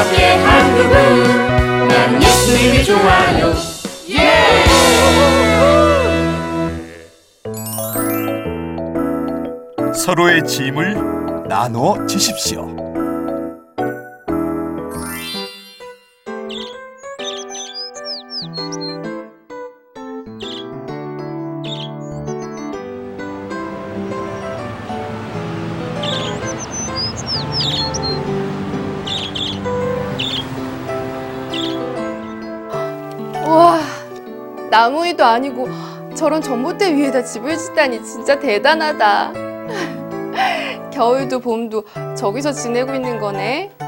두근두근 난 예수님이 좋아요 예! 서로의 짐을 나눠 주십시오. 와, 나무 위도 아니고 저런 전봇대 위에다 집을 짓다니 진짜 대단하다. 겨울도 봄도 저기서 지내고 있는 거네.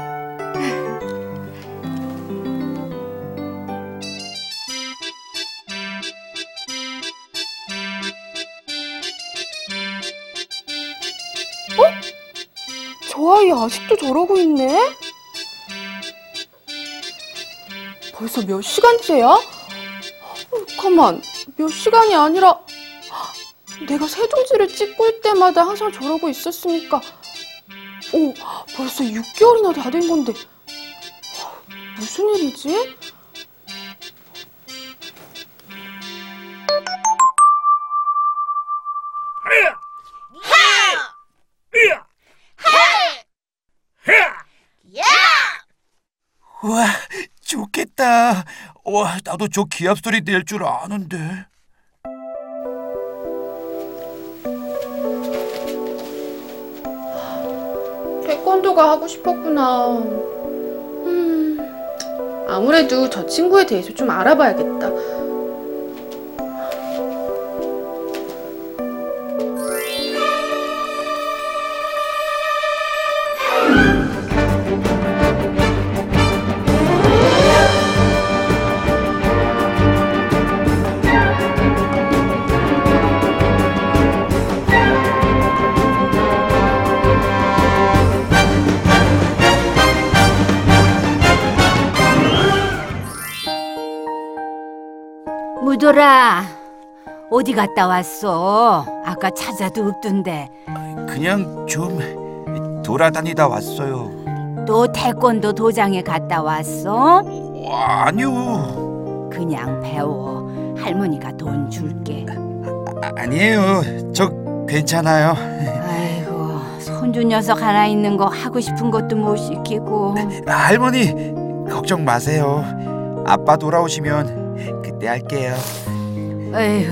어? 저 아이 아직도 저러고 있네? 벌써 몇 시간째야? 어, 가만, 몇 시간이 아니라 내가 세둥지를 찍고 있을 때마다 항상 저러고 있었으니까 오, 벌써 6개월이나 다 된 건데 무슨 일이지? 와, 좋겠다. 와, 나도 저 기합 소리 낼 줄 아는데. 태권도가 하고 싶었구나. 음, 아무래도 저 친구에 대해서 좀 알아봐야겠다. 무돌아 어디 갔다 왔어? 아까 찾아도 없던데 그냥 좀 돌아다니다 왔어요. 또 태권도 도장에 갔다 왔어? 와, 아니요. 그냥 배워 할머니가 돈 줄게 아, 아니에요. 저 괜찮아요. 아이고 손주 녀석 하나 있는 거 하고 싶은 것도 못 시키고 할머니, 걱정 마세요. 아빠 돌아오시면 그때 할게요. 아이고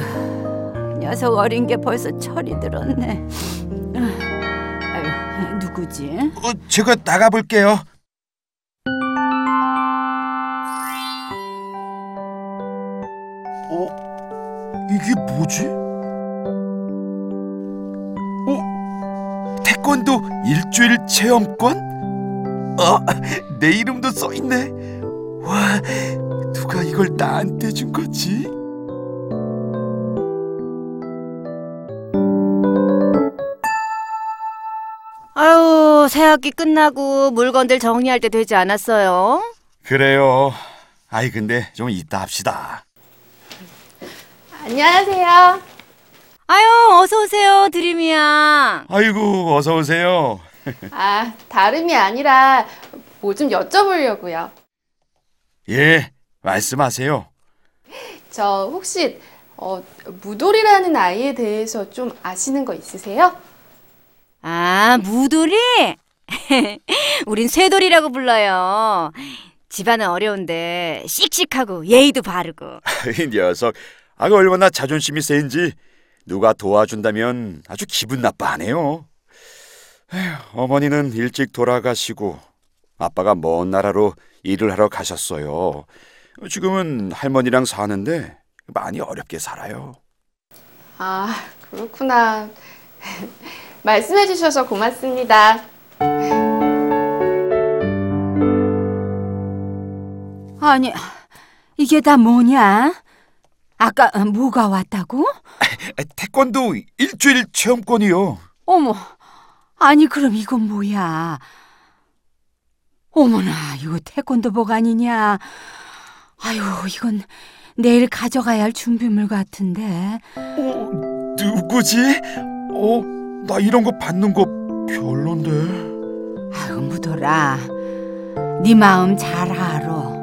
녀석 어린 게 벌써 철이 들었네 아유 누구지? 어, 제가 나가 볼게요. 어? 이게 뭐지? 어? 태권도 일주일 체험권? 어? 내 이름도 써 있네. 와, 누가 이걸 나한테 준 거지? 아유 새학기 끝나고 물건들 정리할 때 되지 않았어요? 그래요. 아이 근데 좀 이따 합시다. 안녕하세요. 아유 어서 오세요 드림이야 아이고 어서 오세요. 아, 다름이 아니라 뭐 좀 여쭤보려고요. 예, 말씀하세요. 저 혹시 어, 무돌이라는 아이에 대해서 좀 아시는 거 있으세요? 아, 무돌이? 우린 쇠돌이라고 불러요. 집안은 어려운데 씩씩하고 예의도 바르고. 이 녀석, 아 얼마나 자존심이 센지 누가 도와준다면 아주 기분 나빠하네요. 에휴, 어머니는 일찍 돌아가시고 아빠가 먼 나라로 일을 하러 가셨어요. 지금은 할머니랑 사는데 많이 어렵게 살아요. 아, 그렇구나. 말씀해 주셔서 고맙습니다. 아니, 이게 다 뭐냐? 아까 뭐가 왔다고? 아, 태권도 일주일 체험권이요. 어머, 아니 그럼 이건 뭐야? 어머나, 이거 태권도복 아니냐? 아유, 이건 내일 가져가야 할 준비물 같은데. 어, 누구지? 어, 나 이런 거 받는 거 별론데. 아유, 무돌아. 네 마음 잘 알아.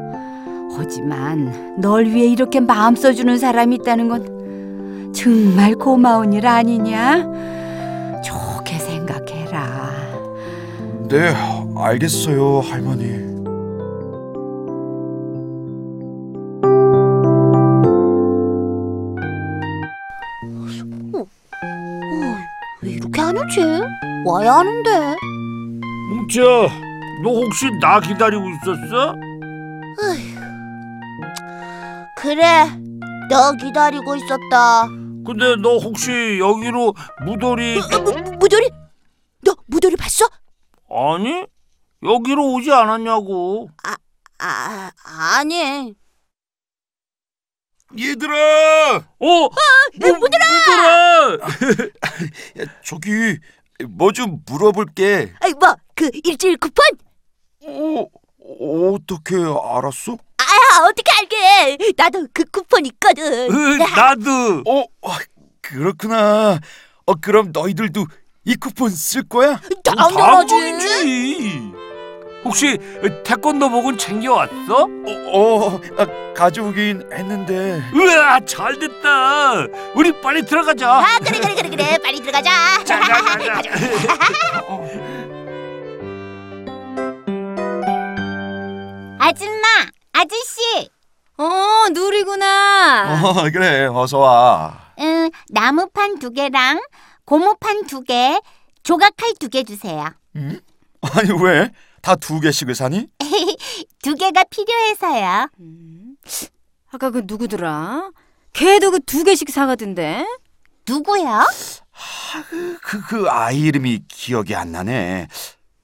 하지만 널 위해 이렇게 마음 써주는 사람이 있다는 건 정말 고마운 일 아니냐? 좋게 생각해라. 네, 알겠어요, 할머니. 안 오지? 와야 하는데. 뭉치야, 너 혹시 나 기다리고 있었어? 그래, 너 기다리고 있었다. 근데 너 혹시 여기로 무돌이 어, 무, 무돌이? 너 무돌이 봤어? 아니? 여기로 오지 않았냐고. 아, 아니. 얘들아, 어? 무, 무돌아! 저기 뭐 좀 물어볼게. 아이, 뭐, 그 일주일 쿠폰? 어, 어떻게 알았어? 아, 어떻게 알게? 나도 그 쿠폰 있거든. 으, 나도. 어, 아, 그렇구나. 어, 그럼 너희들도 이 쿠폰 쓸 거야? 당연하지. 당연이지. 혹시 태권도복은 챙겨왔어? 어, 어 아, 가져오긴 했는데. 으아, 잘 됐다. 우리 빨리 들어가자. 아, 그래, 그래, 그래, 그래. 빨리 들어가자. 자, 자, 자, 자. 아줌마, 아저씨. 어, 누리구나. 어, 그래, 어서 와. 응, 나무판 두 개랑 고무판 두 개, 조각칼 두 개 주세요. 아니 왜? 다 두 개씩을 사니? 두 개가 필요해서요. 아까 그 누구더라? 걔도 그 두 개씩 사가던데. 누구요? 그, 그 아이 이름이 기억이 안 나네.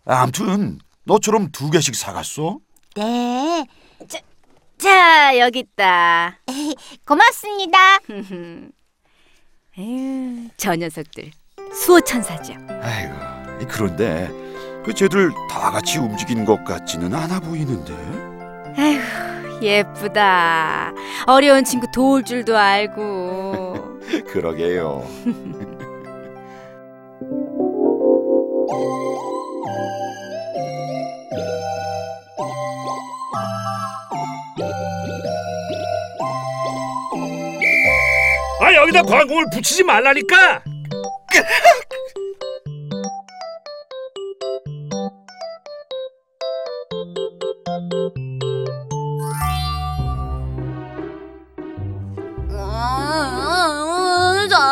아무튼 너처럼 두 개씩 사갔어? 네, 자, 여기 있다. 고맙습니다. 에휴, 저 녀석들 수호천사죠. 아이고, 그런데 그 쟤들 다 같이 움직인 것 같지는 않아 보이는데. 에휴, 예쁘다. 어려운 친구 도울 줄도 알고. 그러게요. 아, 여기다 광고를 붙이지 말라니까.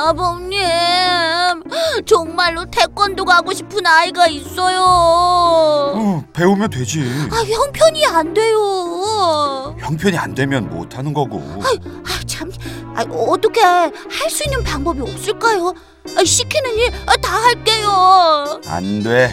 음, 사범님, 정말로 태권도 가고 싶은 아이가 있어요. 어, 배우면 되지. 아, 형편이 안 돼요. 형편이 안 되면 못 하는 거고. 아, 참, 아, 어떻게 할 수 있는 방법이 없을까요? 아, 시키는 일 다 할게요. 안 돼.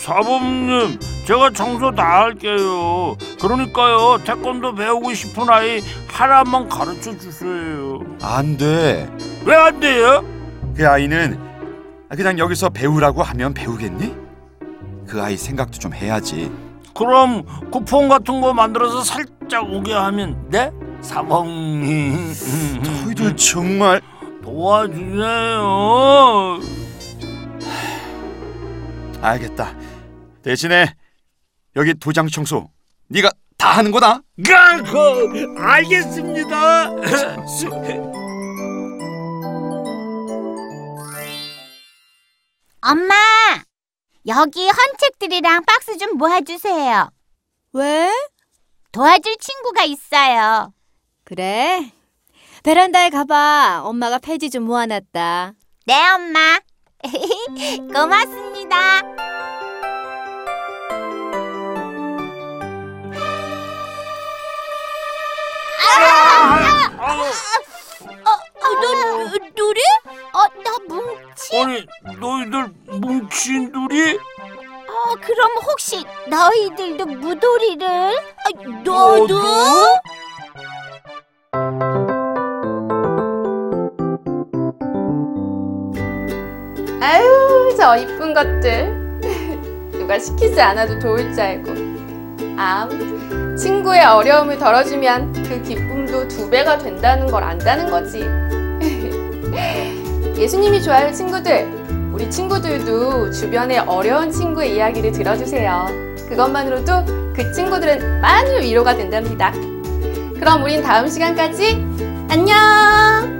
사범님, 제가 청소 다 할게요. 그러니까요, 태권도 배우고 싶은 아이 하나만 가르쳐 주세요. 안 돼. 왜 안 돼요? 그 아이는 그냥 여기서 배우라고 하면 배우겠니? 그 아이 생각도 좀 해야지. 그럼 쿠폰 같은 거 만들어서 살짝 오게 하면 네? 사범님 너희들 정말 도와주세요. 알겠다. 대신에 여기 도장 청소 네가 다 하는 거다. 그 알겠습니다. 엄마, 여기 헌책들이랑 박스 좀 모아주세요. 왜? 도와줄 친구가 있어요. 그래. 베란다에 가봐. 엄마가 폐지 좀 모아놨다. 네, 엄마. 고맙습니다. 어, 너, 누리? 어, 나 뭉치. 아니 너희들 뭉친 둘이 어, 그럼 혹시 너희들도 무도리를? 아, 너도? 너도? 아유, 진짜 이쁜 것들 누가 시키지 않아도 도울 줄 알고. 암 친구의 어려움을 덜어주면 그 기쁨도 두 배가 된다는 걸 안다는 거지. 예수님이 좋아할 친구들 우리 친구들도 주변의 어려운 친구의 이야기를 들어주세요. 그것만으로도 그 친구들은 많은 위로가 된답니다. 그럼 우린 다음 시간까지 안녕!